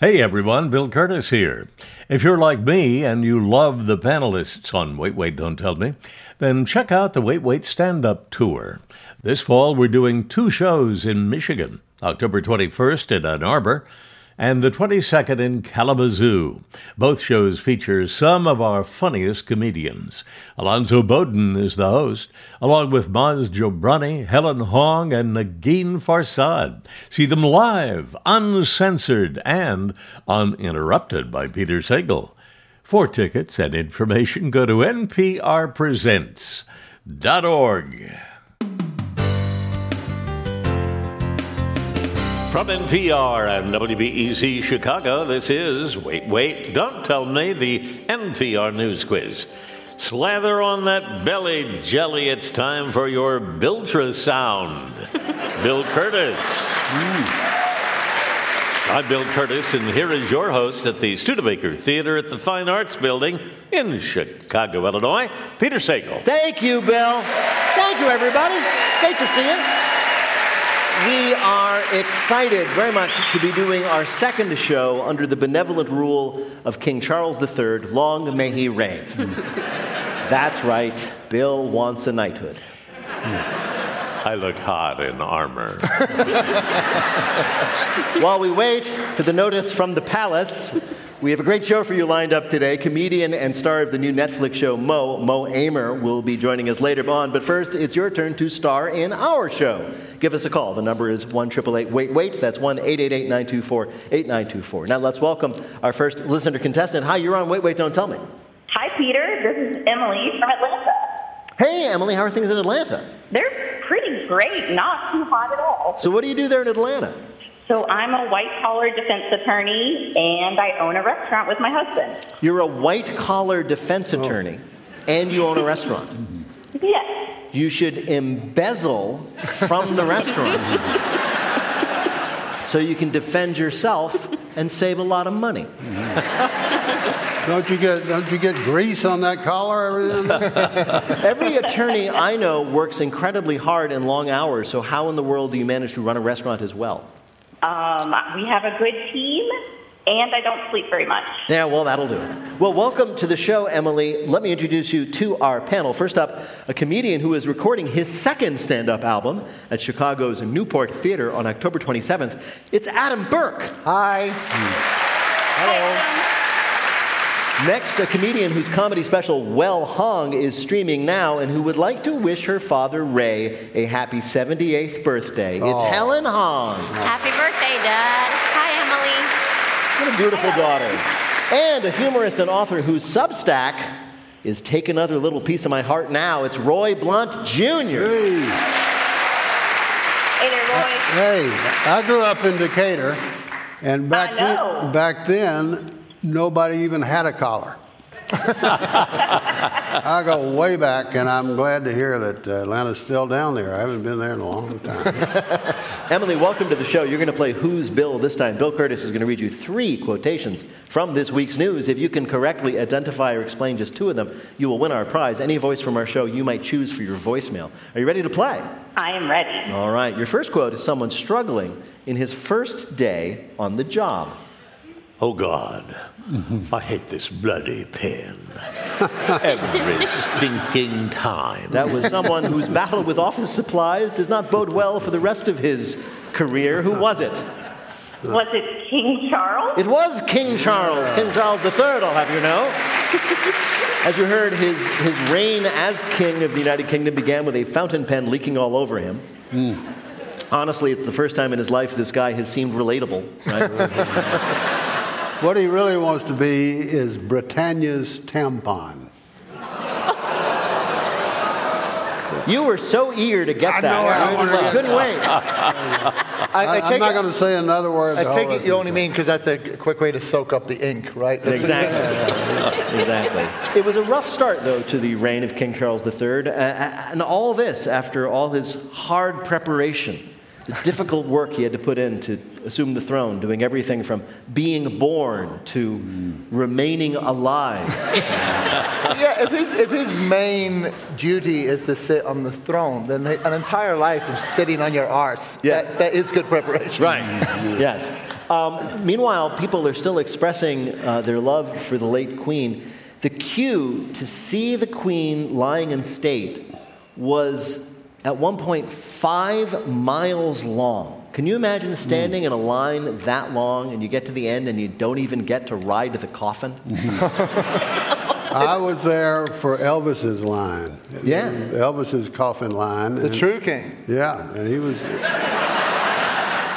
Hey everyone, Bill Kurtis here. If you're like me and you love the panelists on Wait, Wait, Don't Tell Me, then check out the Wait, Wait Stand Up Tour. This fall we're doing two shows in Michigan, October 21st in Ann Arbor and the 22nd in Kalamazoo. Both shows feature some of our funniest comedians. Alonzo Bodden is the host, along with Maz Jobrani, Helen Hong, and Negin Farsad. See them live, uncensored, and uninterrupted by Peter Sagal. For tickets and information, go to nprpresents.org. From NPR and WBEZ Chicago, this is Wait, Wait, Don't Tell Me, the NPR News Quiz. Slather on that belly jelly. It's time for your Biltrasound. Bill Kurtis. Hmm. I'm Bill Kurtis, and here is your host at the Studebaker Theater at the Fine Arts Building in Chicago, Illinois, Peter Sagal. Thank you, Bill. Thank you, everybody. Great to see you. We are excited very much to be doing our second show under the benevolent rule of King Charles III. Long may he reign. That's right, Bill wants a knighthood. I look hot in armor. While we wait for the notice from the palace, we have a great show for you lined up today. Comedian and star of the new Netflix show Mo, Mo Amer, will be joining us later on. But first, it's your turn to star in our show. Give us a call. The number is 1 Wait Wait. That's 1 888 924 8924. Now let's welcome our first listener contestant. Hi, you're on Wait Wait Don't Tell Me. Hi, Peter. This is Emily from Atlanta. Hey, Emily, how are things in Atlanta? They're pretty great, not too hot at all. So, what do you do there in Atlanta? So, I'm a white collar defense attorney and I own a restaurant with my husband. You're a white collar defense oh. attorney and you own a restaurant. Yes. You should embezzle from the restaurant so you can defend yourself and save a lot of money. Don't you get don't you get grease on that collar? Everything? Every attorney I know works incredibly hard and long hours, so how in the world do you manage to run a restaurant as well? Um, we have a good team and I don't sleep very much. Yeah, well, that'll do it. Well, welcome to the show, Emily. Let me introduce you to our panel. First up, a comedian who is recording his second stand up album at Chicago's Newport Theater on October 27th. It's Adam Burke. Hi. Next, a comedian whose comedy special Well Hung is streaming now and who would like to wish her father Ray a happy 78th birthday. It's Helen Hong. Happy birthday, Dad. Hi, Emily. What a beautiful daughter. And a humorist and author whose Substack is Take Another Little Piece of My Heart Now. It's Roy Blount Jr. hey, Hey there, Roy. hey, I grew up in Decatur, and back I know. then, back then, nobody even had a collar. I go way back, and I'm glad to hear that uh, Atlanta's still down there. I haven't been there in a long time. Emily, welcome to the show. You're going to play Who's Bill this time. Bill Kurtis is going to read you three quotations from this week's news. If you can correctly identify or explain just two of them, you will win our prize. Any voice from our show you might choose for your voicemail. Are you ready to play? I am ready. All right. Your first quote is someone struggling in his first day on the job. Oh God, I hate this bloody pen. Every stinking time. That was someone whose battle with office supplies does not bode well for the rest of his career. Who was it? Was it King Charles? It was King Charles, King Charles III, I'll have you know. As you heard, his, his reign as king of the United Kingdom began with a fountain pen leaking all over him. Hmm. Honestly, it's the first time in his life this guy has seemed relatable, right? what he really wants to be is Britannia's tampon. you were so eager to get I that. know, I You was like, to get couldn't wait. I, I I, am take not it, going to say another word. I take it you only mean because that's a quick way to soak up the ink, right? That's- Exactly. exactly. It was a rough start, though, to the reign of King Charles III. Uh, and all this after all his hard preparation, the difficult work he had to put in to assume the throne, doing everything from being born to remaining alive. yeah, if his, if his main duty is to sit on the throne, then an entire life of sitting on your arse, Yeah. that, that is good preparation. Right. yes. Um, meanwhile, people are still expressing uh, their love for the late Queen. The queue to see the Queen lying in state was at one point five miles long. Can you imagine standing in a line that long and you get to the end and you don't even get to ride the coffin? I was there for Elvis's line. Yeah. Elvis's coffin line. The and- true king. Yeah, and he was.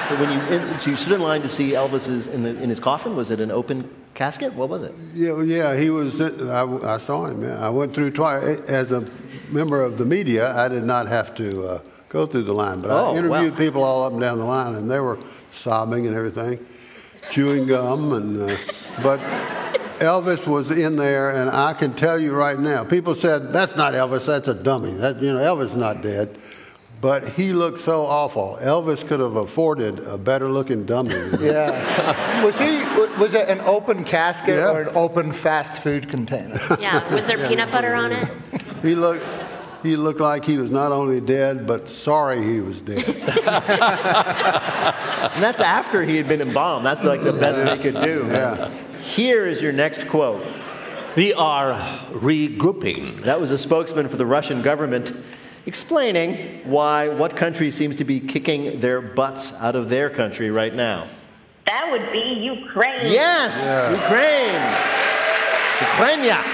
But when you, so you stood in line to see Elvis's in, the, in his coffin? Was it an open casket? What was it? Yeah, yeah, he was. I, I saw him. Yeah. I went through twice as a member of the media. I did not have to uh, go through the line, but Oh, I interviewed wow. people all up and down the line, and they were sobbing and everything, chewing gum, and uh, but. Elvis was in there, and I can tell you right now. People said that's not Elvis. That's a dummy. That you know, Elvis is not dead, but he looked so awful. Elvis could have afforded a better-looking dummy. Yeah. was he? Was it an open casket Yeah. or an open fast food container? Yeah. Was there peanut butter on it? He looked, he looked like he was not only dead, but sorry he was dead. And that's after he had been embalmed. That's like the best they could do. Yeah. Here is your next quote. We are regrouping. That was a spokesman for the Russian government explaining why what country seems to be kicking their butts out of their country right now. That would be Ukraine. Yes, Ukraine. Ukraine.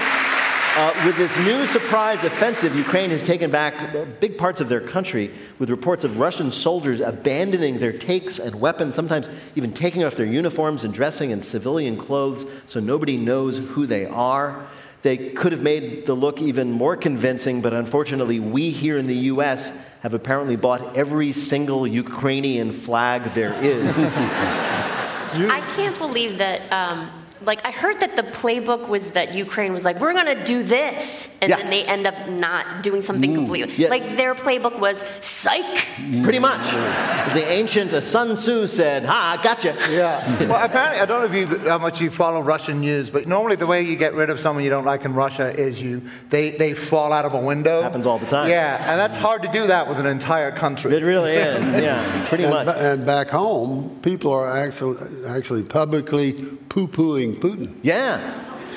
Uh, with this new surprise offensive, Ukraine has taken back uh, big parts of their country with reports of Russian soldiers abandoning their takes and weapons, sometimes even taking off their uniforms and dressing in civilian clothes so nobody knows who they are. They could have made the look even more convincing, but unfortunately, we here in the U.S. have apparently bought every single Ukrainian flag there is. I can't believe that. Um, like I heard that the playbook was that Ukraine was like, we're gonna do this, and Yeah. then they end up not doing something completely. Yeah. Like their playbook was psych. Pretty much. As the ancient uh, Sun Tzu said, Ha, gotcha. Yeah. Well, apparently, I don't know if you how much you follow Russian news, but normally the way you get rid of someone you don't like in Russia is you they they fall out of a window. Happens all the time. Yeah, and that's hard to do that with an entire country. It really is, yeah, pretty and, much. and back home, people are actually actually publicly poo-pooing Putin. Yeah,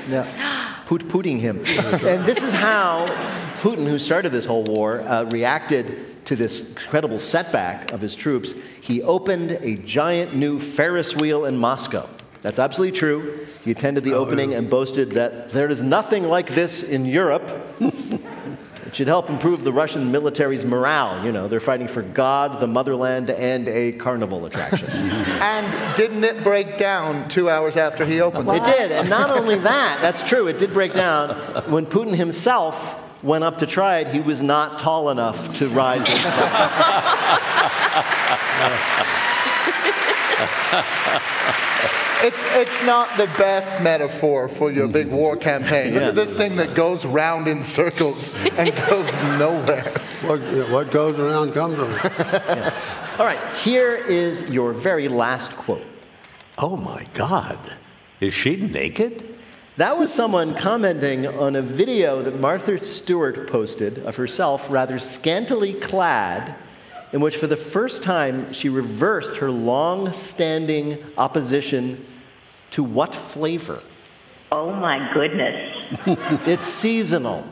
Yeah. Put pooting him. and this is how Putin, who started this whole war, uh, reacted to this incredible setback of his troops. He opened a giant new Ferris wheel in Moscow. That's absolutely true. He attended the opening and boasted that there is nothing like this in Europe. It should help improve the Russian military's morale. You know, they're fighting for God, the motherland, and a carnival attraction. And didn't it break down two hours after he opened It it? did, and not only that, that's true, it did break down. When Putin himself went up to try it, he was not tall enough to ride this bike. It's, it's not the best metaphor for your big war campaign. Look Yeah. at this thing that goes round in circles and goes nowhere. What, what goes around comes around. All right, here is your very last quote. Oh my God. Is she naked? That was someone commenting on a video that Martha Stewart posted of herself, rather scantily clad, in which for the first time she reversed her long standing opposition to what flavor? Oh my goodness. It's seasonal.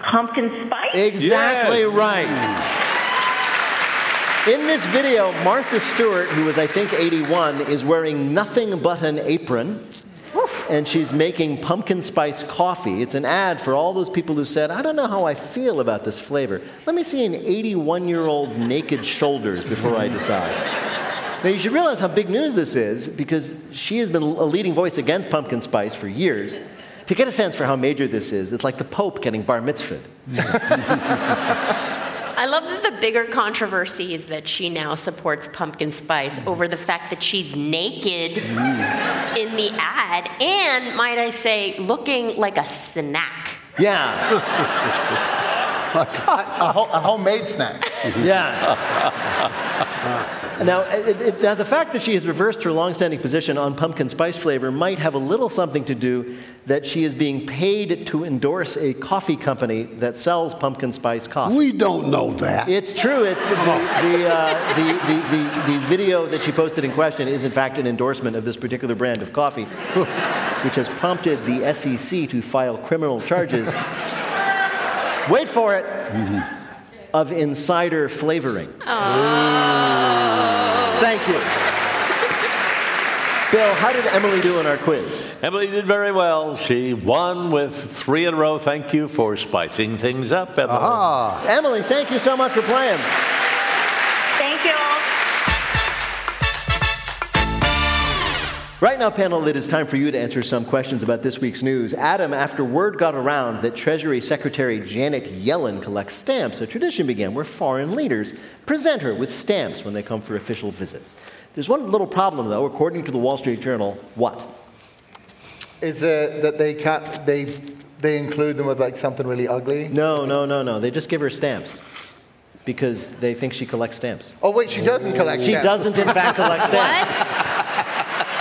Pumpkin spice? Exactly right. In this video, Martha Stewart, who was, I think, 81, is wearing nothing but an apron. And she's making pumpkin spice coffee. It's an ad for all those people who said, I don't know how I feel about this flavor. Let me see an 81 year old's naked shoulders before I decide. Now, you should realize how big news this is because she has been a leading voice against pumpkin spice for years. To get a sense for how major this is, it's like the Pope getting bar mitzvahed. I love that the bigger controversy is that she now supports pumpkin spice over the fact that she's naked in the ad, and might I say, looking like a snack. Yeah, A, ho- a homemade snack. yeah. Now, it, it, now, the fact that she has reversed her longstanding position on pumpkin spice flavor might have a little something to do that she is being paid to endorse a coffee company that sells pumpkin spice coffee. We don't know that. It's true. It, the, the, uh, the, the, the, the video that she posted in question is, in fact, an endorsement of this particular brand of coffee, which has prompted the SEC to file criminal charges. Wait for it. Of insider flavoring. Thank you. Bill, how did Emily do in our quiz? Emily did very well. She won with three in a row. Thank you for spicing things up, Emily. Emily, thank you so much for playing. Right now, panel, it is time for you to answer some questions about this week's news. Adam, after word got around that Treasury Secretary Janet Yellen collects stamps, a tradition began where foreign leaders present her with stamps when they come for official visits. There's one little problem, though, according to the Wall Street Journal. What? Is uh, that they can't they they include them with like something really ugly? No, no, no, no. They just give her stamps because they think she collects stamps. Oh wait, she doesn't collect. She stamps. doesn't, in fact, collect stamps. What?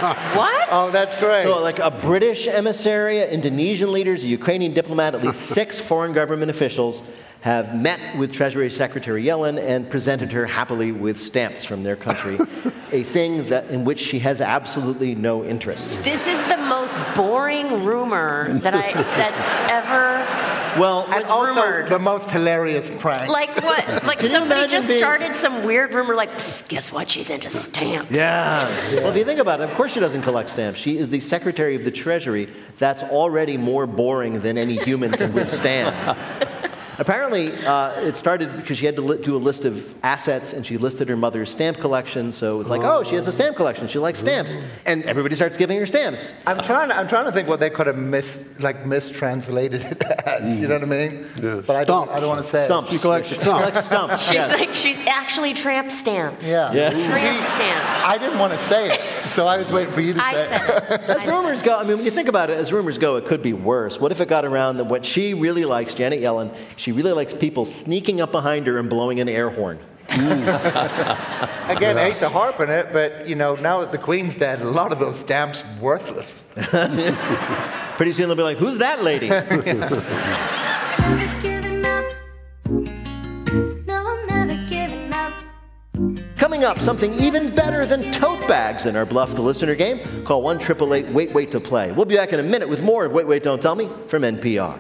what? Oh, that's great. So, like a British emissary, Indonesian leaders, a Ukrainian diplomat, at least six foreign government officials have met with Treasury Secretary Yellen and presented her happily with stamps from their country, a thing that in which she has absolutely no interest. This is the most boring rumor that I that ever Well, and was also rumored. the most hilarious prank. like what? Like Can somebody just being- started some weird rumor like, guess what? She's into stamps. yeah. Well, if you think about it, of course she doesn't collect stamps. She is the Secretary of the Treasury. That's already more boring than any human can withstand. Apparently, uh, it started because she had to li- do a list of assets and she listed her mother's stamp collection. So it was like, oh, she has a stamp collection. She likes stamps. And everybody starts giving her stamps. I'm trying. I'm trying to think what they could have mis like mistranslated it as. You know what I mean? Yeah. But I don't. I don't want to say. it. Stumps. She collects She stumps. collects stumps. She's yes. like she's actually tramp stamps. Yeah. Yeah. Tramp stamps. I didn't want to say it, so I was waiting for you to I say it. said it. As rumors go, I mean, when you think about it, as rumors go, it could be worse. What if it got around that what she really likes, Janet Yellen, she really likes people sneaking up behind her and blowing an air horn. Again, I hate to harp on it, but you know, now that the Queen's dead, a lot of those stamps worthless. Pretty soon they'll be like, who's that lady? Never giving up. No, I'm never giving up. Coming up, something even better than tote bags in our Bluff the Listener game. Call 1 888 Wait Wait to play. We'll be back in a minute with more of Wait Wait Don't Tell Me from NPR.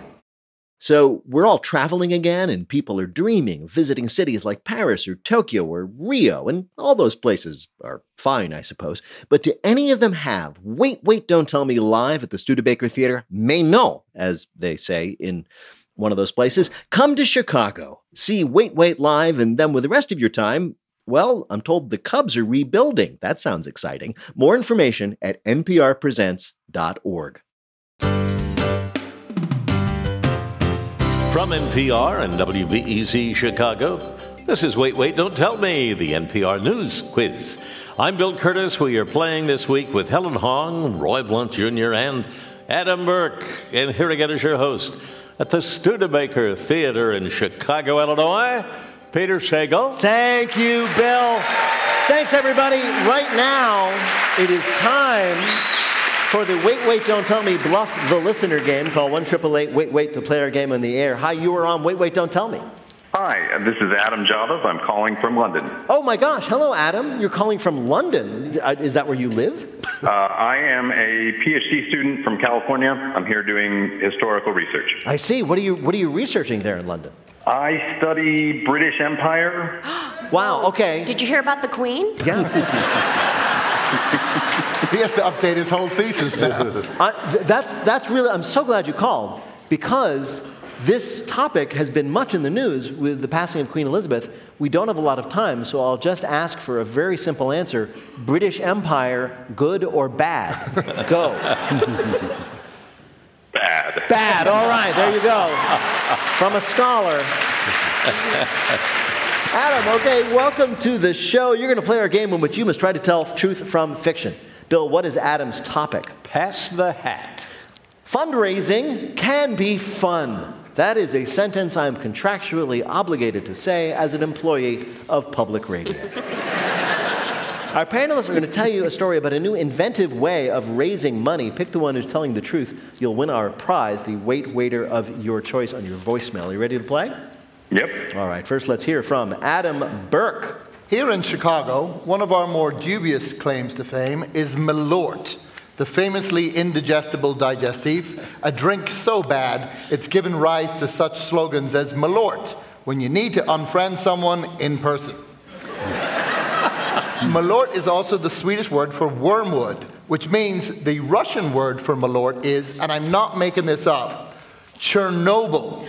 So, we're all traveling again, and people are dreaming visiting cities like Paris or Tokyo or Rio, and all those places are fine, I suppose. But do any of them have Wait Wait Don't Tell Me live at the Studebaker Theater? May no, as they say in one of those places. Come to Chicago, see Wait Wait live, and then with the rest of your time, well, I'm told the Cubs are rebuilding. That sounds exciting. More information at nprpresents.org. From NPR and WBEZ Chicago, this is Wait, Wait, Don't Tell Me, the NPR News Quiz. I'm Bill Kurtis. We are playing this week with Helen Hong, Roy Blount Jr., and Adam Burke. And here again is your host at the Studebaker Theater in Chicago, Illinois, Peter Sagal. Thank you, Bill. Thanks, everybody. Right now, it is time for the Wait, Wait, Don't Tell Me Bluff the Listener game. Call 1 888 Wait, Wait to play our game on the air. Hi, you are on Wait, Wait, Don't Tell Me. Hi, this is Adam Javas. I'm calling from London. Oh my gosh. Hello, Adam. You're calling from London. Uh, Is that where you live? Uh, I am a PhD student from California. I'm here doing historical research. I see. What are you, what are you researching there in London? I study British Empire. Wow, okay. Did you hear about the Queen? Yeah. He has to update his whole thesis now. Th- that's, that's really, I'm so glad you called because this topic has been much in the news with the passing of Queen Elizabeth. We don't have a lot of time, so I'll just ask for a very simple answer British Empire, good or bad? Go. Bad. Bad, all right, there you go. From a scholar. Adam, okay, welcome to the show. You're going to play our game in which you must try to tell truth from fiction. Bill, what is Adam's topic? Pass the hat. Fundraising can be fun. That is a sentence I'm contractually obligated to say as an employee of public radio. Our panelists are going to tell you a story about a new inventive way of raising money. Pick the one who's telling the truth. You'll win our prize, the Wait Waiter of your choice on your voicemail. Are you ready to play? Yep. All right, first let's hear from Adam Burke. Here in Chicago, one of our more dubious claims to fame is Malort, the famously indigestible digestive, a drink so bad it's given rise to such slogans as Malort, when you need to unfriend someone in person. Malort is also the Swedish word for wormwood, which means the Russian word for Malort is, and I'm not making this up, Chernobyl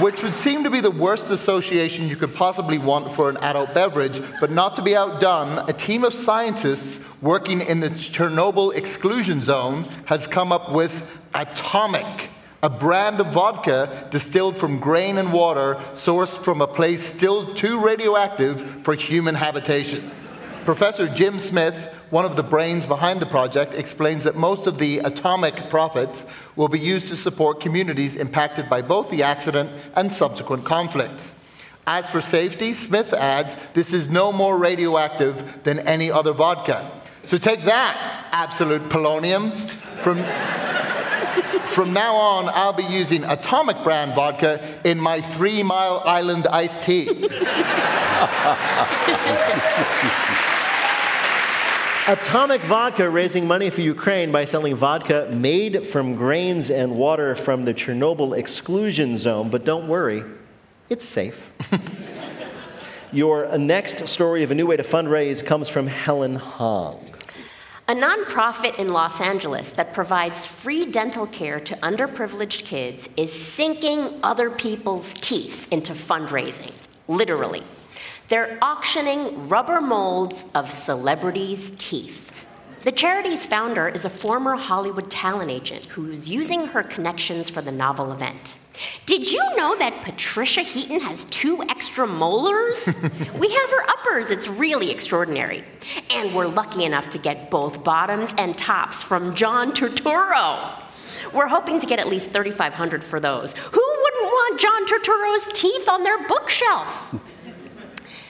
which would seem to be the worst association you could possibly want for an adult beverage, but not to be outdone, a team of scientists working in the Chernobyl exclusion zone has come up with Atomik, a brand of vodka distilled from grain and water sourced from a place still too radioactive for human habitation. Professor Jim Smith, one of the brains behind the project, explains that most of the atomik profits will be used to support communities impacted by both the accident and subsequent conflicts. As for safety, Smith adds, this is no more radioactive than any other vodka. So take that, absolute polonium. From, from now on, I'll be using atomik brand vodka in my Three Mile Island iced tea. Atomik Vodka raising money for Ukraine by selling vodka made from grains and water from the Chernobyl exclusion zone. But don't worry, it's safe. Your next story of a new way to fundraise comes from Helen Hong. A nonprofit in Los Angeles that provides free dental care to underprivileged kids is sinking other people's teeth into fundraising, literally. They're auctioning rubber molds of celebrities' teeth. The charity's founder is a former Hollywood talent agent who's using her connections for the novel event. Did you know that Patricia Heaton has two extra molars? we have her uppers. It's really extraordinary. And we're lucky enough to get both bottoms and tops from John Turturro. We're hoping to get at least 3500 for those. Who wouldn't want John Turturro's teeth on their bookshelf?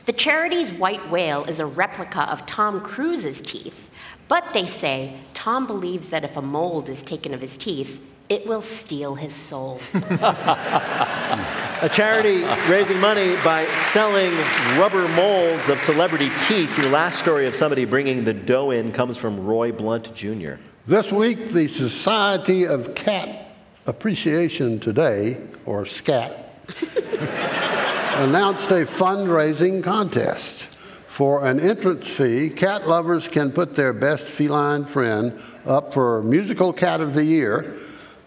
The charity's white whale is a replica of Tom Cruise's teeth, but they say Tom believes that if a mold is taken of his teeth, it will steal his soul. A charity raising money by selling rubber molds of celebrity teeth. Your last story of somebody bringing the dough in comes from Roy Blount Jr. This week, the Society of Cat Appreciation Today, or SCAT, announced a fundraising contest. For an entrance fee, cat lovers can put their best feline friend up for Musical Cat of the Year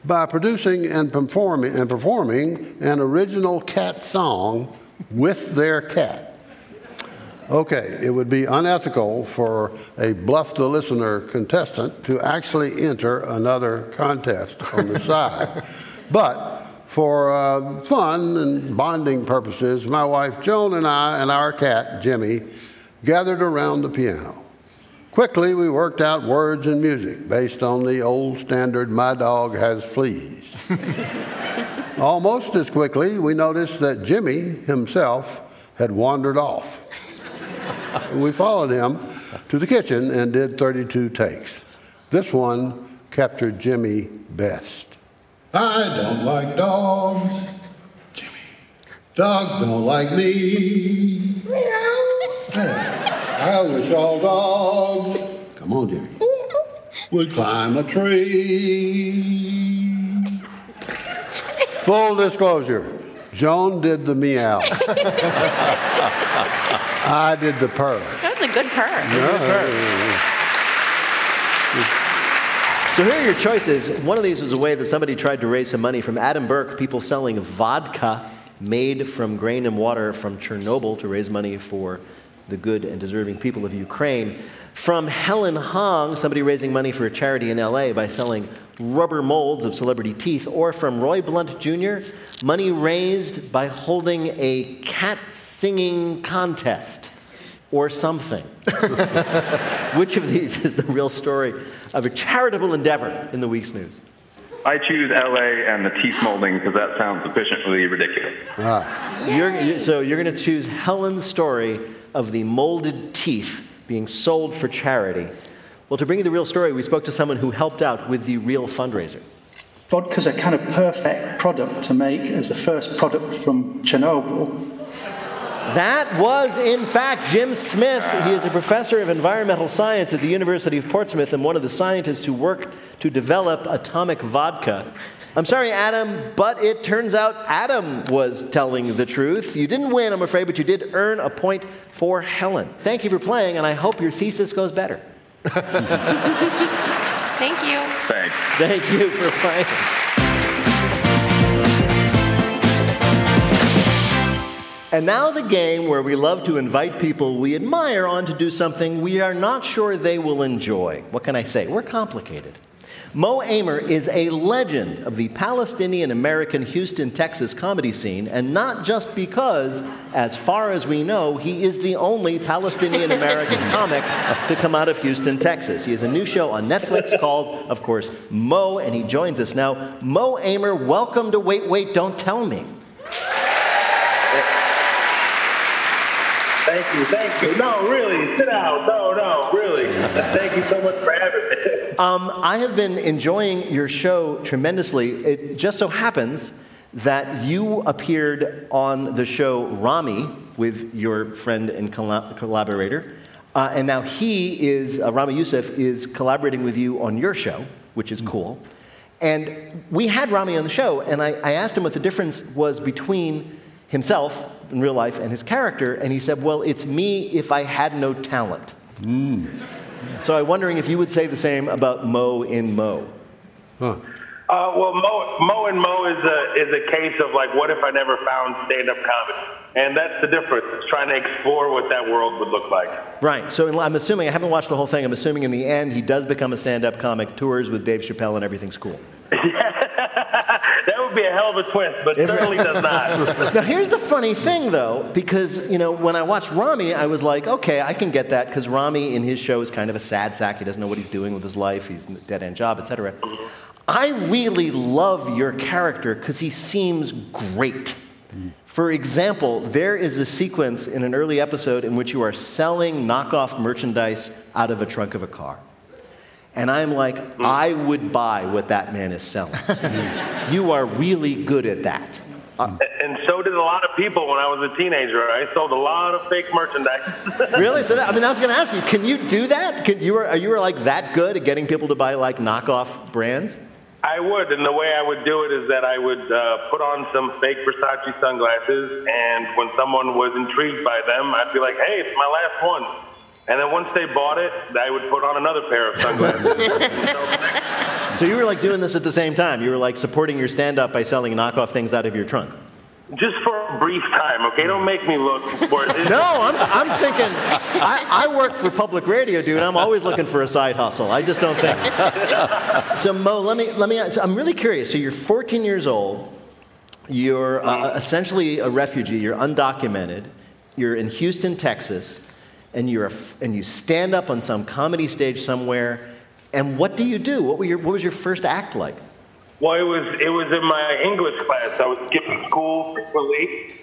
by producing and performing, and performing an original cat song with their cat. Okay, it would be unethical for a bluff the listener contestant to actually enter another contest on the side. But for uh, fun and bonding purposes, my wife Joan and I and our cat Jimmy gathered around the piano. Quickly, we worked out words and music based on the old standard My Dog Has Fleas. Almost as quickly, we noticed that Jimmy himself had wandered off. we followed him to the kitchen and did 32 takes. This one captured Jimmy best. I don't like dogs. Jimmy. Dogs don't like me. I wish all dogs, come on, Jimmy, would climb a tree. Full disclosure, Joan did the meow. I did the purr. That's a good purr. So here are your choices. One of these was a way that somebody tried to raise some money from Adam Burke, people selling vodka made from grain and water from Chernobyl to raise money for the good and deserving people of Ukraine. From Helen Hong, somebody raising money for a charity in LA by selling rubber molds of celebrity teeth. Or from Roy Blount Jr., money raised by holding a cat singing contest or something. Which of these is the real story of a charitable endeavor in the week's news? I choose LA and the teeth molding because that sounds sufficiently ridiculous. Ah. You're, you- so you're going to choose Helen's story of the molded teeth being sold for charity. Well, to bring you the real story, we spoke to someone who helped out with the real fundraiser. Vodka's a kind of perfect product to make as the first product from Chernobyl. That was, in fact, Jim Smith. He is a professor of environmental science at the University of Portsmouth and one of the scientists who worked to develop atomik vodka. I'm sorry, Adam, but it turns out Adam was telling the truth. You didn't win, I'm afraid, but you did earn a point for Helen. Thank you for playing, and I hope your thesis goes better. Thank you. Thanks. Thank you for playing. And now the game where we love to invite people we admire on to do something we are not sure they will enjoy. What can I say? We're complicated. Mo Amer is a legend of the Palestinian American Houston, Texas comedy scene, and not just because, as far as we know, he is the only Palestinian American comic to come out of Houston, Texas. He has a new show on Netflix called, of course, Mo, and he joins us now. Mo Amer, welcome to Wait, Wait, Don't Tell Me. Thank you, thank you. No, really, sit down. No, no, really. Thank you so much for having me. Um, I have been enjoying your show tremendously. It just so happens that you appeared on the show Ramy with your friend and colla- collaborator, uh, and now he is, uh, Ramy Youssef, is collaborating with you on your show, which is cool. And we had Ramy on the show, and I, I asked him what the difference was between himself in real life and his character, and he said, Well, it's me if I had no talent. So I'm wondering if you would say the same about Mo in Mo. Uh, well, Mo, Mo and Mo is a is a case of like, what if I never found stand up comedy? And that's the difference. It's trying to explore what that world would look like. Right. So I'm assuming, I haven't watched the whole thing, I'm assuming in the end he does become a stand up comic, tours with Dave Chappelle, and everything's cool. That would be a hell of a twist, but certainly does not. now here's the funny thing though because you know when i watched ramy i was like okay i can get that because ramy in his show is kind of a sad sack. He doesn't know what he's doing with his life. He's a dead-end job etc i really love your character because he seems great. For example there is a sequence in an early episode in which you are selling knockoff merchandise out of a trunk of a car and i'm like i would buy what that man is selling you are really good at that and so did a lot of people when I was a teenager. I sold a lot of fake merchandise. Really? So that, I mean, I was going to ask you, can you do that? Can you are you were like that good at getting people to buy like knockoff brands? I would, and the way I would do it is that I would uh, put on some fake Versace sunglasses, and when someone was intrigued by them, I'd be like, "Hey, it's my last one." And then once they bought it, I would put on another pair of sunglasses. So you were like doing this at the same time. You were like supporting your stand-up by selling knockoff things out of your trunk. Just for a brief time, okay? Don't make me look. No, I'm, I'm thinking. I, I work for public radio, dude. I'm always looking for a side hustle. I just don't think. So Mo, let me let me. ask- I'm really curious. So you're 14 years old. You're uh, essentially a refugee. You're undocumented. You're in Houston, Texas, and you're a and you stand up on some comedy stage somewhere. And what do you do? What, were your, what was your first act like? Well, it was it was in my English class. I was skipping school frequently,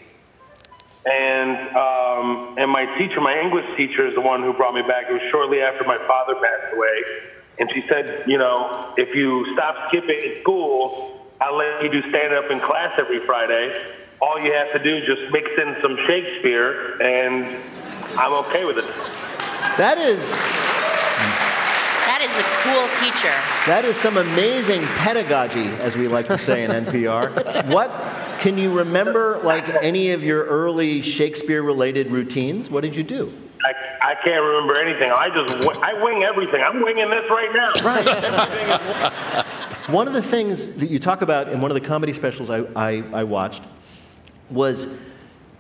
and um, and my teacher, my English teacher, is the one who brought me back. It was shortly after my father passed away, and she said, you know, if you stop skipping in school, I'll let you do stand up in class every Friday. All you have to do is just mix in some Shakespeare, and I'm okay with it. That is That is a cool teacher. that is some amazing pedagogy, as we like to say in NPR. What can you remember? Like any of your early Shakespeare-related routines? What did you do? I, I can't remember anything. I just wi- I wing everything. I'm winging this right now. Right. one of the things that you talk about in one of the comedy specials I, I, I watched was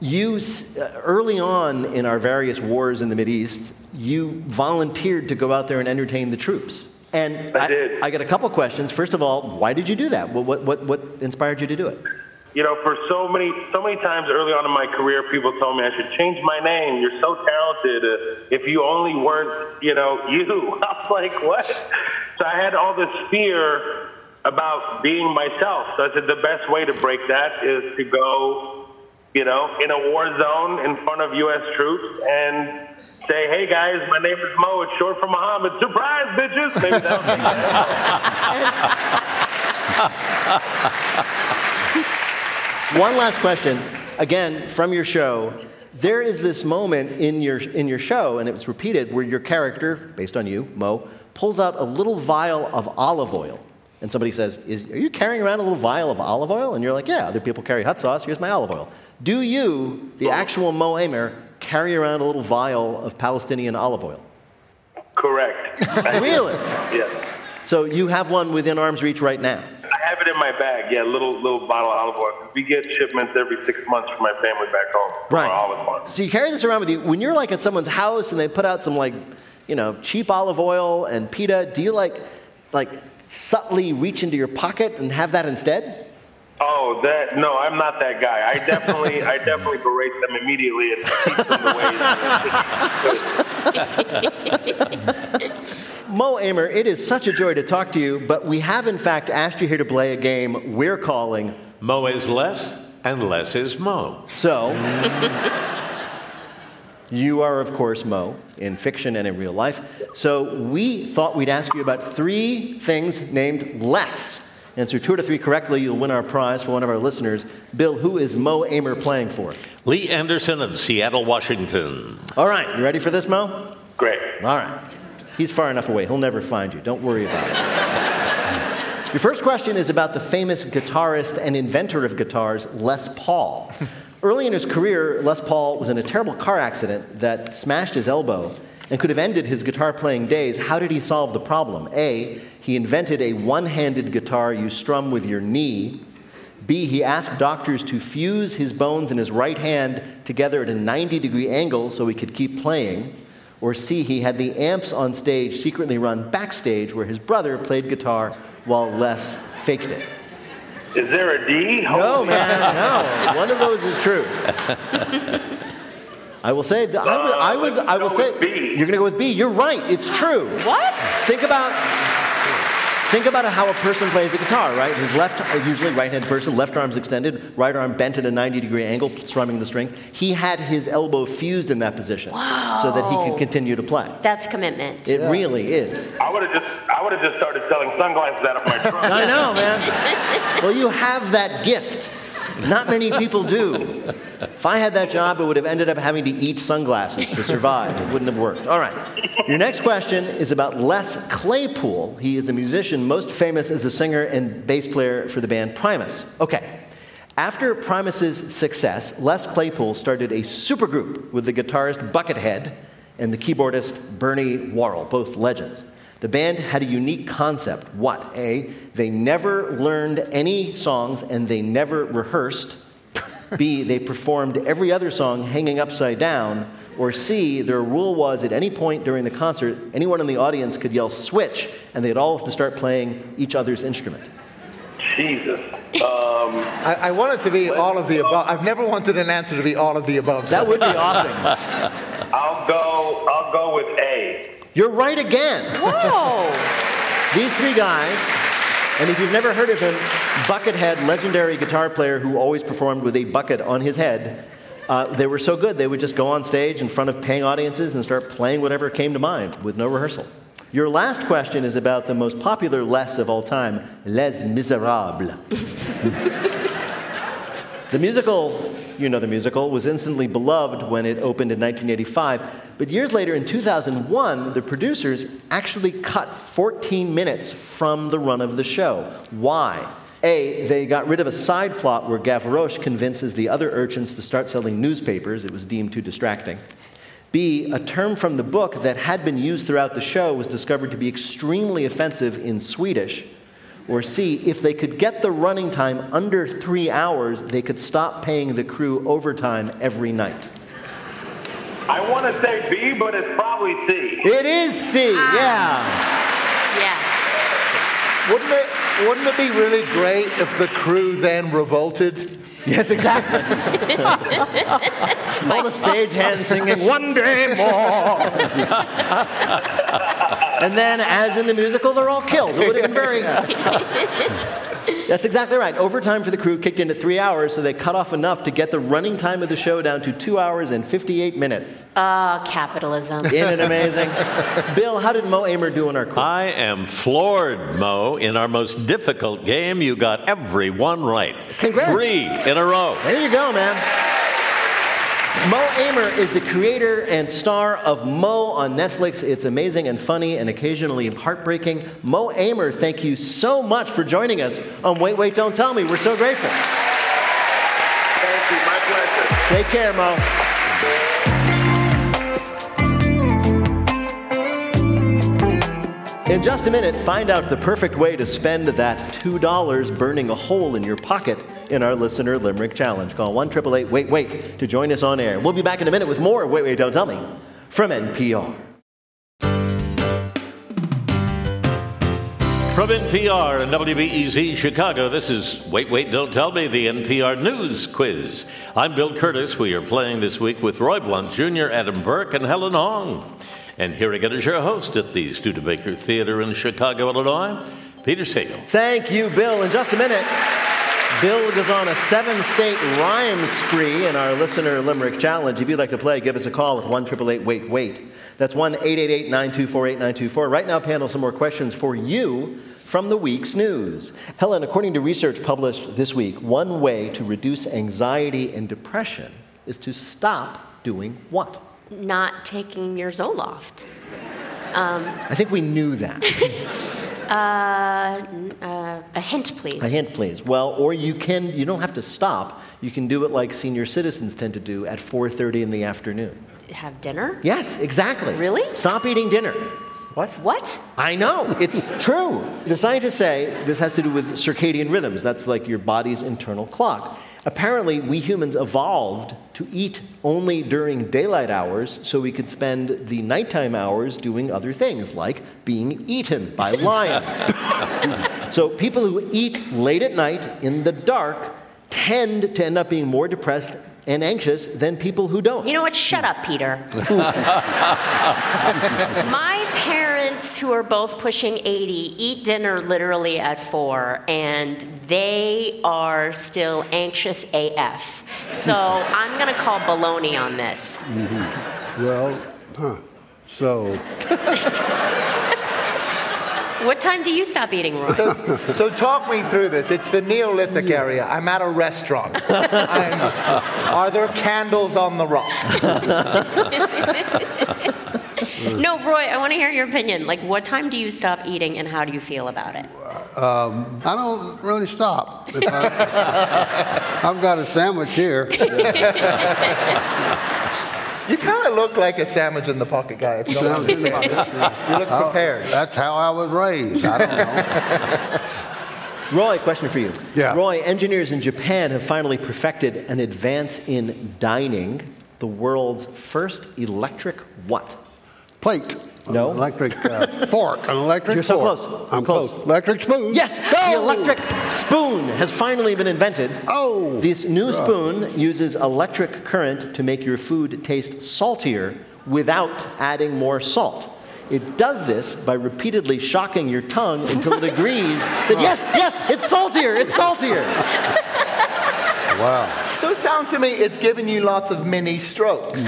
you, uh, early on in our various wars in the Mideast, you volunteered to go out there and entertain the troops. And I did. I got a couple questions. First of all, why did you do that? What, what, what, what inspired you to do it? You know, for so many, so many times early on in my career, people told me I should change my name. You're so talented. Uh, if you only weren't, you know, you. I was like, what? So I had all this fear about being myself. So I said the best way to break that is to go, you know, in a war zone in front of U.S. troops and say, "Hey guys, my name is Mo. It's short for Muhammad. Surprise, bitches!" Maybe that would be One last question, again from your show. There is this moment in your in your show, and it was repeated, where your character, based on you, Mo, pulls out a little vial of olive oil, and somebody says, is, "Are you carrying around a little vial of olive oil?" And you're like, "Yeah, other people carry hot sauce. Here's my olive oil." Do you, the actual Mo Amer, carry around a little vial of Palestinian olive oil? correct. Really? Yes. So you have one within arm's reach right now. I have it in my bag. Yeah, little little bottle of olive oil. We get shipments every six months from my family back home. Right. olive farm. So you carry this around with you. When you're like at someone's house and they put out some like, you know, cheap olive oil and pita, do you like, like subtly reach into your pocket and have that instead? Oh, that no, I'm not that guy. I definitely, I definitely berate them immediately and keep them away. Mo Amer, it is such a joy to talk to you, but we have in fact asked you here to play a game we're calling Mo is less, and less is Mo. So, you are, of course, Mo in fiction and in real life. So, we thought we'd ask you about three things named less. Answer two out of three correctly, you'll win our prize for one of our listeners. Bill, who is Mo Amer playing for? Lee Anderson of Seattle, Washington. All right, you ready for this, Mo? Great. All right. He's far enough away, he'll never find you. Don't worry about it. Your first question is about the famous guitarist and inventor of guitars, Les Paul. Early in his career, Les Paul was in a terrible car accident that smashed his elbow and could have ended his guitar playing days. How did he solve the problem? A, he invented a one handed guitar you strum with your knee. B, he asked doctors to fuse his bones in his right hand together at a 90 degree angle so he could keep playing. Or C, he had the amps on stage secretly run backstage where his brother played guitar while Les faked it. Is there a D? No, man, no. One of those is true. I will say, that I was, I, was, I will uh, say, you're going to go with B. You're right. It's true. What? Think about, think about how a person plays a guitar, right? His left, uh, usually right-handed person, left arm's extended, right arm bent at a 90-degree angle, strumming the strings. He had his elbow fused in that position so that he could continue to play. That's commitment. It really is. I would have just, I would have just started selling sunglasses out of my trunk. I know, man. Well, you have that gift. Not many people do. If I had that job, it would have ended up having to eat sunglasses to survive. It wouldn't have worked. All right. Your next question is about Les Claypool. He is a musician most famous as a singer and bass player for the band Primus. Okay. After Primus's success, Les Claypool started a supergroup with the guitarist Buckethead and the keyboardist Bernie Worrell, both legends. The band had a unique concept. What? A, they never learned any songs and they never rehearsed. B, they performed every other song hanging upside down. Or C, their rule was at any point during the concert, anyone in the audience could yell switch and they'd all have to start playing each other's instrument. Jesus. Um, I, I want it to be all of the above. I've never wanted an answer to be all of the above. That would be awesome. I'll go. I'll go with A. You're right again. Whoa! These three guys, and if you've never heard of him, Buckethead, legendary guitar player who always performed with a bucket on his head, uh, they were so good they would just go on stage in front of paying audiences and start playing whatever came to mind with no rehearsal. Your last question is about the most popular Les of all time, Les Miserables. The musical, you know the musical, was instantly beloved when it opened in 1985. But years later, in 2001, the producers actually cut 14 minutes from the run of the show. Why? A, they got rid of a side plot where Gavroche convinces the other urchins to start selling newspapers. It was deemed too distracting. B, a term from the book that had been used throughout the show was discovered to be extremely offensive in Swedish. Or C, if they could get the running time under three hours, they could stop paying the crew overtime every night. I want to say B, but it's probably C. It is C, ah. yeah. Yeah. Wouldn't it, wouldn't it be really great if the crew then revolted? Yes, exactly. All the stagehands singing, One Day More. and then, as in the musical, they're all killed. It would have been very. That's exactly right. Overtime for the crew kicked into three hours, so they cut off enough to get the running time of the show down to two hours and 58 minutes. Ah, capitalism. Isn't it amazing? Bill, how did Mo Amer do in our quiz? I am floored, Mo. In our most difficult game, you got every one right. Congrats. Three in a row. There you go, man. Mo Amer is the creator and star of Mo on Netflix. It's amazing and funny and occasionally heartbreaking. Mo Amer, thank you so much for joining us on Wait, Wait, Don't Tell Me. We're so grateful. Thank you. My pleasure. Take care, Mo. In just a minute, find out the perfect way to spend that $2 burning a hole in your pocket in our Listener Limerick Challenge. Call 1 888 Wait Wait to join us on air. We'll be back in a minute with more Wait Wait Don't Tell Me from NPR. From NPR and WBEZ Chicago, this is Wait, Wait, Don't Tell Me, the NPR News Quiz. I'm Bill Kurtis. We are playing this week with Roy Blount Jr., Adam Burke, and Helen Hong. And here again is your host at the Studebaker Theater in Chicago, Illinois, Peter Sagal. Thank you, Bill. In just a minute, Bill goes on a seven state rhyme spree in our Listener Limerick Challenge. If you'd like to play, give us a call at 1 Wait Wait. That's 1 888 924 8924. Right now, panel, some more questions for you from the week's news. Helen, according to research published this week, one way to reduce anxiety and depression is to stop doing what? Not taking your Zoloft. I think we knew that. Uh, uh, a hint, please. A hint, please. Well, or you can, you don't have to stop. You can do it like senior citizens tend to do at 4.30 in the afternoon. Have dinner? Yes, exactly. Really? Stop eating dinner. What? What? I know, it's true. The scientists say this has to do with circadian rhythms. That's like your body's internal clock. Apparently, we humans evolved to eat only during daylight hours so we could spend the nighttime hours doing other things, like being eaten by lions. so, people who eat late at night in the dark tend to end up being more depressed and anxious than people who don't. You know what? Shut up, Peter. My parents, who are both pushing 80, eat dinner literally at 4, and they are still anxious AF. So I'm going to call baloney on this. Mm-hmm. Well, huh. So, What time do you stop eating, Roy? So, so talk me through this. It's the Neolithic area. I'm at a restaurant. I'm, are there candles on the rock? no, Roy, I want to hear your opinion. Like, what time do you stop eating, and how do you feel about it? um, I don't really stop. If I, I've got a sandwich here. You kind of look like a sandwich in the pocket guy. If you, don't mind me you look prepared. That's how I was raised. I don't know. Roy, question for you. Yeah. Roy, engineers in Japan have finally perfected an advance in dining, the world's first electric what? Plate. No. An electric uh, fork. An electric You're so fork. close. I'm Close. close. Electric spoon. Yes, the electric spoon has finally been invented. Oh. This new spoon uses electric current to make your food taste saltier without adding more salt. It does this by repeatedly shocking your tongue until it agrees that yes, yes, it's saltier, it's saltier. Wow. So it sounds to me it's giving you lots of mini strokes.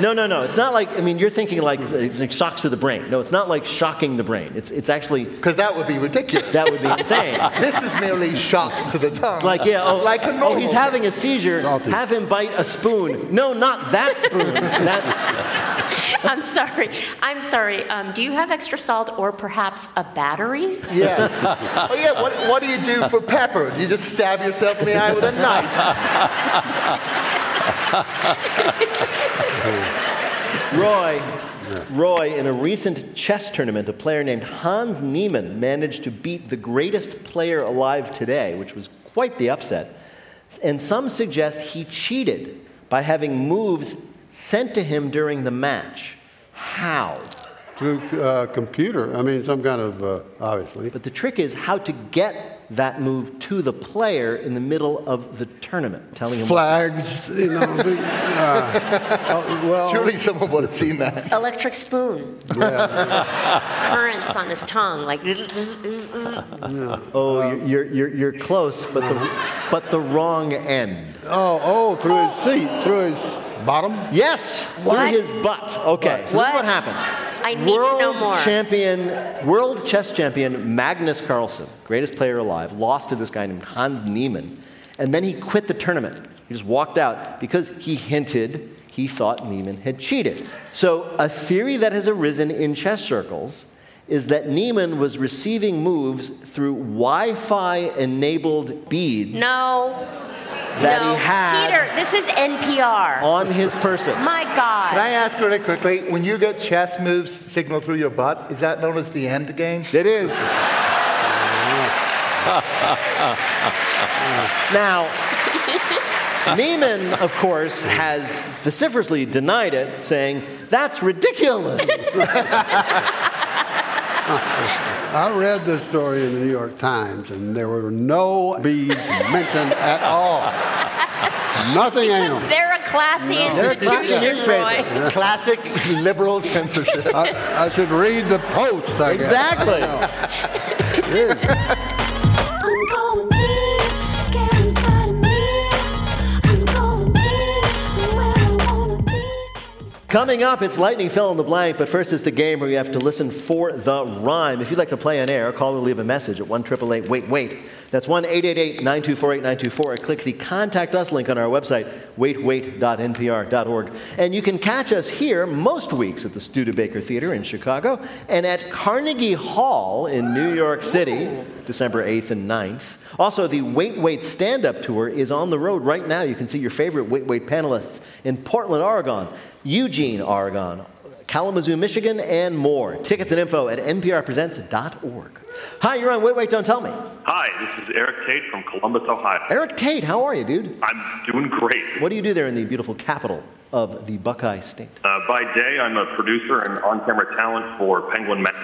No, no, no. It's not like, I mean, you're thinking like, it's like shocks to the brain. No, it's not like shocking the brain. It's, it's actually, Because that would be ridiculous. that would be insane. this is merely shocks to the tongue. It's like, yeah, oh, like a oh, he's having a seizure. Salty. Have him bite a spoon. No, not that spoon. That's, I'm sorry. I'm sorry. Um, do you have extra salt or perhaps a battery? Yeah. Oh yeah. What, what do you do for pepper? Do you just stab yourself in the eye with a knife? Roy, Roy, in a recent chess tournament, a player named Hans Niemann managed to beat the greatest player alive today, which was quite the upset. And some suggest he cheated by having moves sent to him during the match. How? Through uh, computer. I mean, some kind of, uh, obviously. But the trick is how to get that move to the player in the middle of the tournament, telling him Flags, you know. uh, well, Surely someone would have seen that. Electric spoon. Yeah. Currents on his tongue, like. Oh, you're, you're, you're close, but the, but the wrong end. Oh, oh, through his seat, through his bottom. Yes, What? through his butt. Okay, so this is what happened. I need world to know more. champion, world chess champion Magnus Carlsen, greatest player alive, lost to this guy named Hans Niemann, and then he quit the tournament. He just walked out because he hinted he thought Niemann had cheated. So a theory that has arisen in chess circles is that Niemann was receiving moves through Wi-Fi enabled beads No. That no. he had Peter, this is NPR. on his person. My God. Can I ask really quickly, when you get chess moves signaled through your butt, is that known as the end game? It is. now, Niemann, of course, has vociferously denied it, saying, That's ridiculous. I read this story in the New York Times, and there were no bees mentioned at all. Nothing anal. They're a classy They're a classy institution, Roy. Classic liberal censorship. I, I should read the post. I guess. Exactly. Coming up, it's Lightning Fill in the Blank, but first it's the game where you have to listen for the rhyme. If you'd like to play on air, call or leave a message at 1 Wait Wait. That's 1 924 8924 click the Contact Us link on our website, waitwait.npr.org. And you can catch us here most weeks at the Studebaker Theater in Chicago and at Carnegie Hall in New York City, December 8th and 9th. Also, the Wait Wait stand up tour is on the road right now. You can see your favorite Wait Wait panelists in Portland, Oregon, Eugene, Oregon, Kalamazoo, Michigan, and more. Tickets and info at nprpresents.org. Hi, you're on Wait Wait Don't Tell Me. Hi, this is Eric Tate from Columbus, Ohio. Eric Tate, how are you, dude? I'm doing great. What do you do there in the beautiful capital of the Buckeye State? Uh, by day, I'm a producer and on-camera talent for Penguin Magic.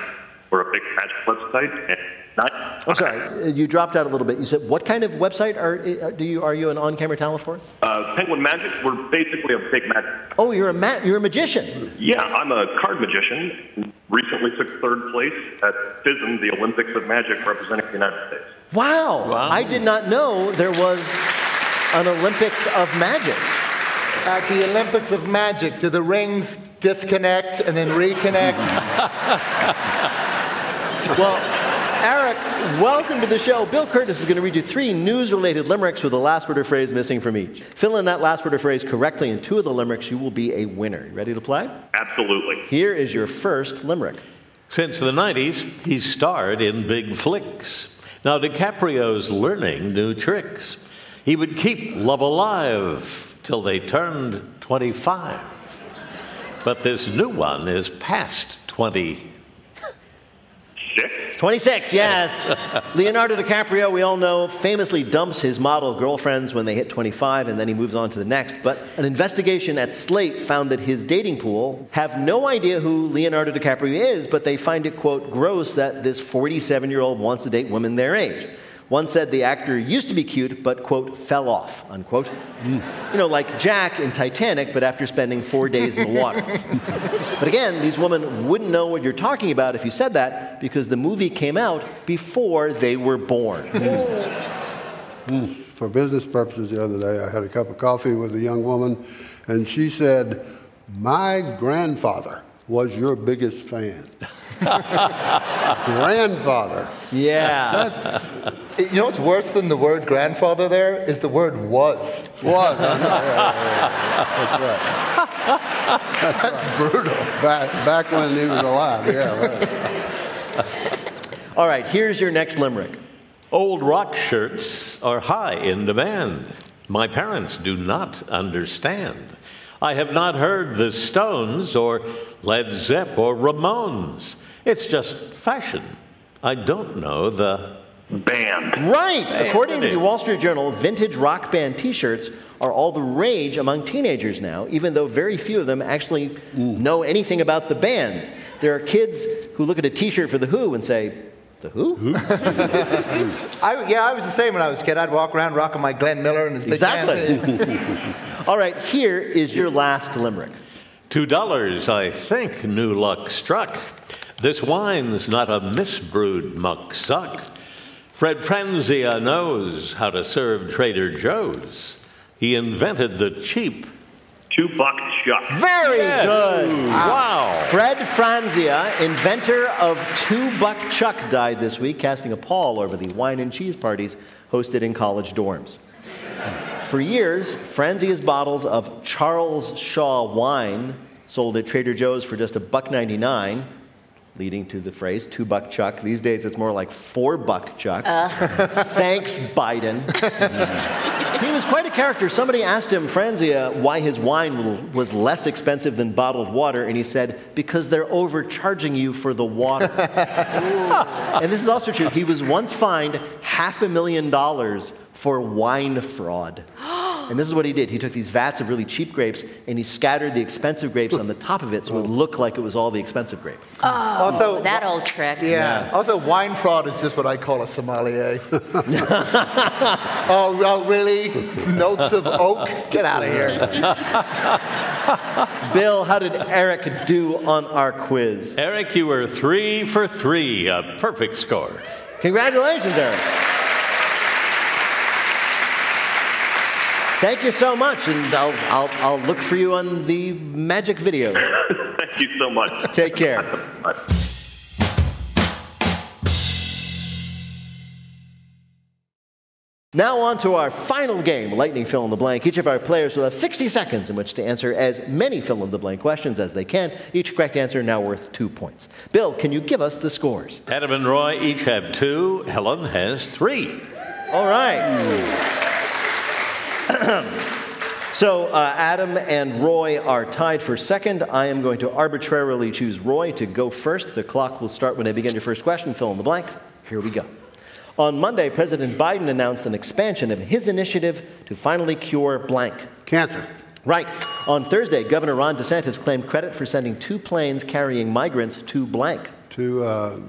We're a big magic website. And night, I'm sorry, uh, you dropped out a little bit. You said, what kind of website are, uh, do you, are you an on camera talent for? uh, Penguin Magic, we're basically a big magic. Oh, you're a, ma- you're a magician. Yeah, I'm a card magician. Recently took third place at FISM, the Olympics of Magic, representing the United States. Wow. Wow. I did not know there was an Olympics of magic. At the Olympics of Magic, do the rings disconnect and then reconnect? Well, Eric, welcome to the show. Bill Kurtis is going to read you three news related limericks with the last word or phrase missing from each. Fill in that last word or phrase correctly in two of the limericks, you will be a winner. Ready to play? Absolutely. Here is your first limerick. Since the 90s, he's starred in big flicks. Now, DiCaprio's learning new tricks. He would keep love alive till they turned 25. But this new one is past 25. 26? 26, yes. Leonardo DiCaprio, we all know, famously dumps his model girlfriends when they hit 25 and then he moves on to the next. But an investigation at Slate found that his dating pool have no idea who Leonardo DiCaprio is, but they find it, quote, gross that this 47 year old wants to date women their age. One said the actor used to be cute, but, quote, fell off, unquote. You know, like Jack in Titanic, but after spending four days in the water. but again, these women wouldn't know what you're talking about if you said that because the movie came out before they were born. Hmm. For business purposes, the other day, I had a cup of coffee with a young woman, and she said, My grandfather was your biggest fan. Grandfather. Yeah. you know what's worse than the word grandfather there is the word was. Was. Yeah, yeah, yeah. That's right. That's brutal. Back, back when he was alive. Yeah, right. All right, here's your next limerick. Old rock shirts are high in demand. My parents do not understand. I have not heard the Stones or Led Zepp or Ramones. It's just fashion. I don't know the Band. Right. Hey, According to the. Wall Street Journal, vintage rock band t shirts are all the rage among teenagers now, even though very few of them actually know anything about the bands. There are kids who look at a t shirt for The Who and say, The Who? I, yeah, I was the same when I was a kid. I'd walk around rocking my Glenn Miller and his big Exactly. All right, here is your last limerick. Two dollars, I think, new luck struck. This wine's not a misbrewed muck suck. Fred Franzia knows how to serve Trader Joe's. He invented the cheap. Two buck chuck. Very Yes. good. Wow. Fred Franzia, inventor of Two Buck Chuck, died this week, casting a pall over the wine and cheese parties hosted in college dorms. For years, Franzia's bottles of Charles Shaw wine sold at Trader Joe's for just a buck 99, leading to the phrase two buck chuck. These days it's more like four buck chuck. Uh. Thanks, Biden. he was quite a character. Somebody asked him, Franzia, why his wine was- was less expensive than bottled water, and he said, because they're overcharging you for the water. and this is also true. He was once fined half a million dollars for wine fraud. And this is what he did. He took these vats of really cheap grapes and he scattered the expensive grapes on the top of it so it would look like it was all the expensive grape. Oh, also, That old trick. yeah. Also, wine fraud is just what I call a sommelier. oh, oh, really? Notes of oak? Get out of here. Bill, how did Eric do on our quiz? Eric, you were three for three, a perfect score. Congratulations, Eric. Thank you so much, and I'll, I'll, I'll look for you on the magic videos. Thank you so much. Take care. Bye. Now, on to our final game, Lightning Fill in the Blank. Each of our players will have 60 seconds in which to answer as many fill in the blank questions as they can. Each correct answer now worth two points. Bill, can you give us the scores? Adam and Roy each have two. Helen has three. All right. so uh, Adam and Roy are tied for second. I am going to arbitrarily choose Roy to go first. The clock will start when I begin your first question. Fill in the blank. Here we go. On Monday, President Biden announced an expansion of his initiative to finally cure blank. Cancer. Right. On Thursday, Governor Ron DeSantis claimed credit for sending two planes carrying migrants to blank. To uh,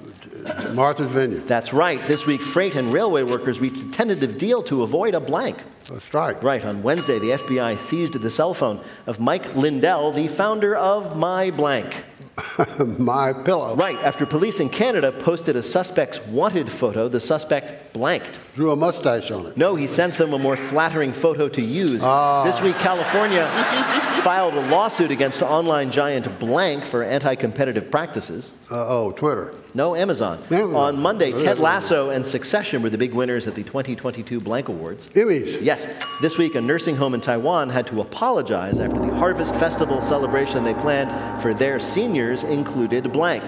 Martha's Vineyard. That's right. This week, freight and railway workers reached a tentative deal to avoid a blank. A strike. Right. On Wednesday, the FBI seized the cell phone of Mike Lindell, the founder of My Blank. My pillow. Right. After police in Canada posted a suspect's wanted photo, the suspect blanked. Drew a mustache on it. No, he sent them a more flattering photo to use. This week, California filed a lawsuit against online giant Blank for anti competitive practices. Uh, oh, Twitter. No, Amazon. Amazon. On Monday, Oh, Ted. Lasso and Succession were the big winners at the 2022 Blank Awards. Emmys. Yes, this week a nursing home in Taiwan had to apologize after the Harvest Festival celebration they planned for their seniors included blank.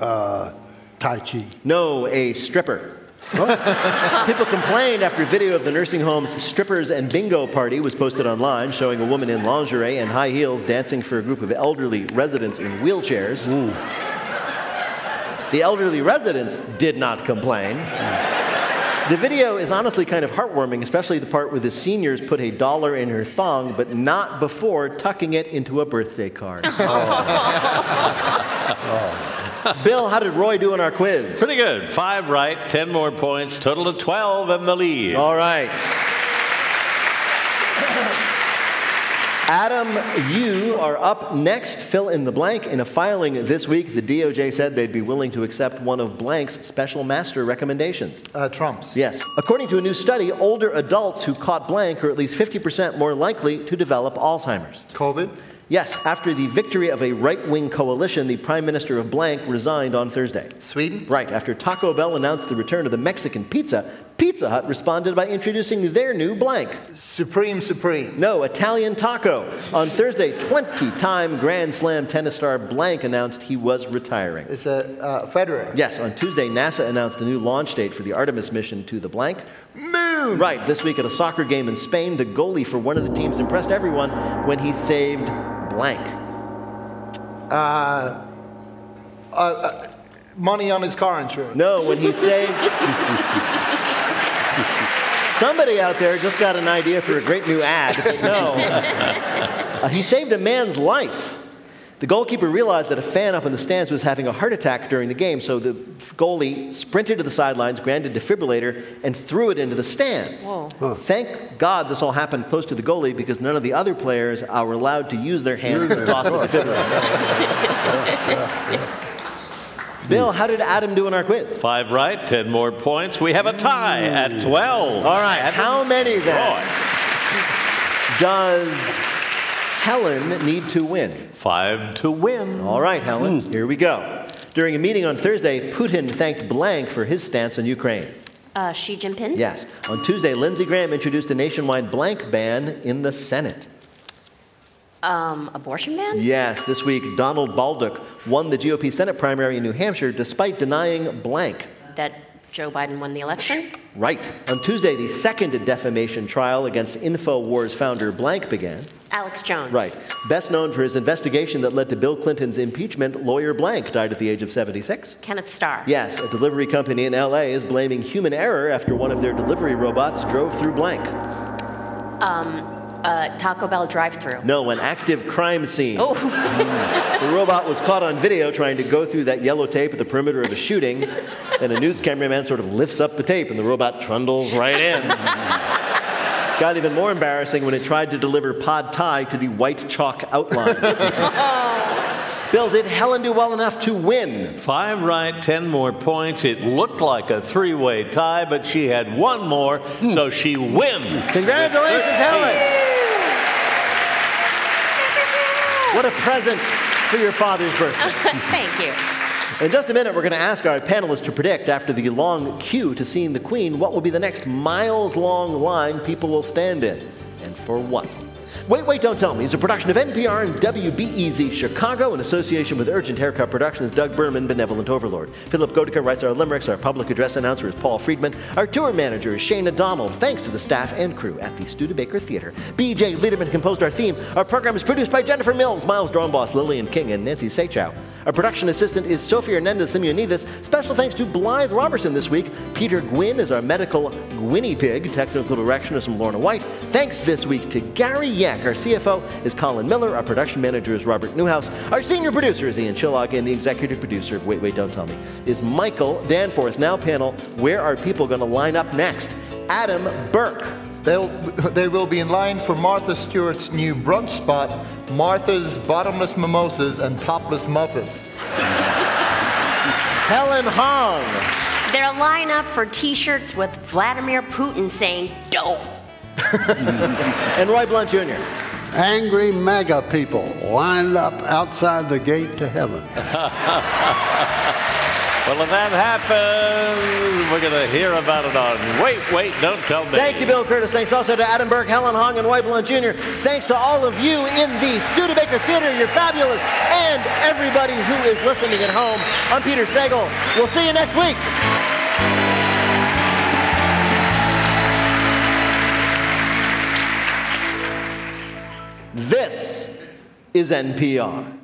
Uh, tai Chi. No, a stripper. People complained after video of the nursing home's strippers and bingo party was posted online showing a woman in lingerie and high heels dancing for a group of elderly residents in wheelchairs. The elderly residents did not complain. The video is honestly kind of heartwarming, especially the part where the seniors put a dollar in her thong, but not before tucking it into a birthday card. Oh. oh, Bill, how did Roy do in our quiz? Pretty good. Five right, ten more points, total of 12 in the lead. All right. Adam, you are up next. Fill in the blank. In a filing this week, the DOJ said they'd be willing to accept one of blank's special master recommendations. Uh, Trump's. Yes. According to a new study, older adults who caught blank are at least 50% more likely to develop Alzheimer's. COVID. Yes, after the victory of a right wing coalition, the prime minister of blank resigned on Thursday. Sweden. Right, after Taco Bell announced the return of the Mexican pizza, Pizza Hut responded by introducing their new blank. Supreme Supreme. No, Italian taco. On Thursday, 20 time Grand Slam tennis star blank announced he was retiring. It's a uh, Federer. Yes, on Tuesday, NASA announced a new launch date for the Artemis mission to the blank. Moon. Right, this week at a soccer game in Spain, the goalie for one of the teams impressed everyone when he saved blank. Uh, uh, uh, money on his car insurance. No, when he saved. Somebody out there just got an idea for a great new ad, no. Uh, he saved a man's life. The goalkeeper realized that a fan up in the stands was having a heart attack during the game, so the goalie sprinted to the sidelines, grabbed a defibrillator, and threw it into the stands. Whoa. Thank God this all happened close to the goalie because none of the other players are allowed to use their hands to toss the defibrillator. Bill, how did Adam do in our quiz? Five right, ten more points. We have a tie at hmm. 12. All right, how many then Roy. does Helen need to win? Five to win. All right, Helen, here we go. During a meeting on Thursday, Putin thanked Blank for his stance on Ukraine. Uh, Xi Jinping? Yes. On Tuesday, Lindsey Graham introduced a nationwide blank ban in the Senate. Um, abortion ban? Yes, this week, Donald Bolduc won the GOP Senate primary in New Hampshire despite denying blank. That Joe Biden won the election? Right. On Tuesday, the second defamation trial against InfoWars founder Blank began. Alex Jones. Right. Best known for his investigation that led to Bill Clinton's impeachment, lawyer Blank died at the age of 76. Kenneth Starr. Yes, a delivery company in LA is blaming human error after one of their delivery robots drove through Blank. Um, uh, Taco Bell drive-through. No, an active crime scene. Oh. The robot was caught on video trying to go through that yellow tape at the perimeter of a shooting. Then a news cameraman sort of lifts up the tape and the robot trundles right in. Got even more embarrassing when it tried to deliver pad thai to the white chalk outline. Bill, did Helen do well enough to win? Five right, ten more points. It looked like a three way tie, but she had one more, hmm. so she wins. Congratulations, Helen! What a present for your father's birthday. Thank you. In just a minute, we're going to ask our panelists to predict, after the long queue to seeing the Queen, what will be the next miles long line people will stand in, and for what. Wait, Wait, Don't Tell Me is a production of NPR and WBEZ Chicago in association with Urgent Haircut Productions, Doug Berman, Benevolent Overlord. Philipp Goedicke writes our limericks. Our public address announcer is Paul Friedman. Our tour manager is Shana Donald. Thanks to the staff and crew at the Studebaker Theater. BJ Leiderman composed our theme. Our program is produced by Jennifer Mills, Miles Doornbos, Lillian King, and Nancy Saechao. Our production assistant is Sophie Hernandez Simeonidis. Special thanks to Blythe Robertson this week. Peter Gwinn is our medical guinea pig. Technical direction is from Lorna White. Thanks this week to Gary Yak. Our CFO is Colin Miller. Our production manager is Robert Newhouse. Our senior producer is Ian Chillag. And the executive producer of Wait, Wait, Don't Tell Me is Michael Danforth. Now, panel, where are people going to line up next? Adam Burke. They'll, they will be in line for Martha Stewart's new brunch spot, Martha's Bottomless Mimosas and Topless Muffins. Helen Hong. They're line up for T-shirts with Vladimir Putin saying "Dope." and Roy Blount Jr. Angry MAGA people lined up outside the gate to heaven. Well, if that happens, we're going to hear about it on Wait, Wait, Don't Tell Me. Thank you, Bill Kurtis. Thanks also to Adam Burke, Helen Hong, and Blount Jr. Thanks to all of you in the Studebaker Theater. You're fabulous. And everybody who is listening at home. I'm Peter Sagal. We'll see you next week. This is NPR.